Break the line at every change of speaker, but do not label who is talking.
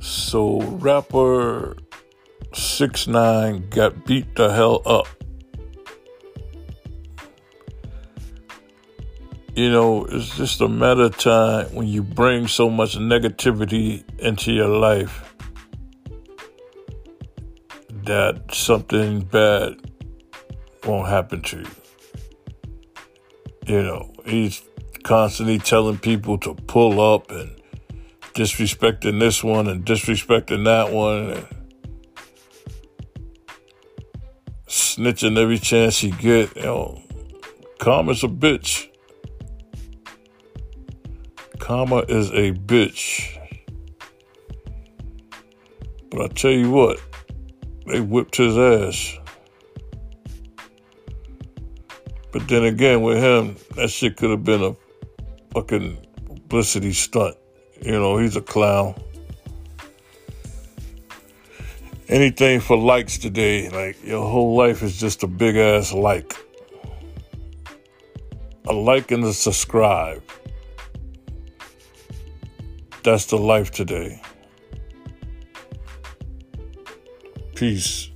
So rapper six nine got beat the hell up. You know, it's just a matter of time when you bring so much negativity into your life that something bad won't happen to you. You know, he's constantly telling people to pull up and disrespecting this one and disrespecting that one snitching every chance he get. You know, karma's a bitch. Karma is a bitch. But I tell you what, they whipped his ass. But then again, with him, that shit could have been a fucking publicity stunt. You know, he's a clown. Anything for likes today, like your whole life is just a big ass like. A like and a subscribe. That's the life today. Peace.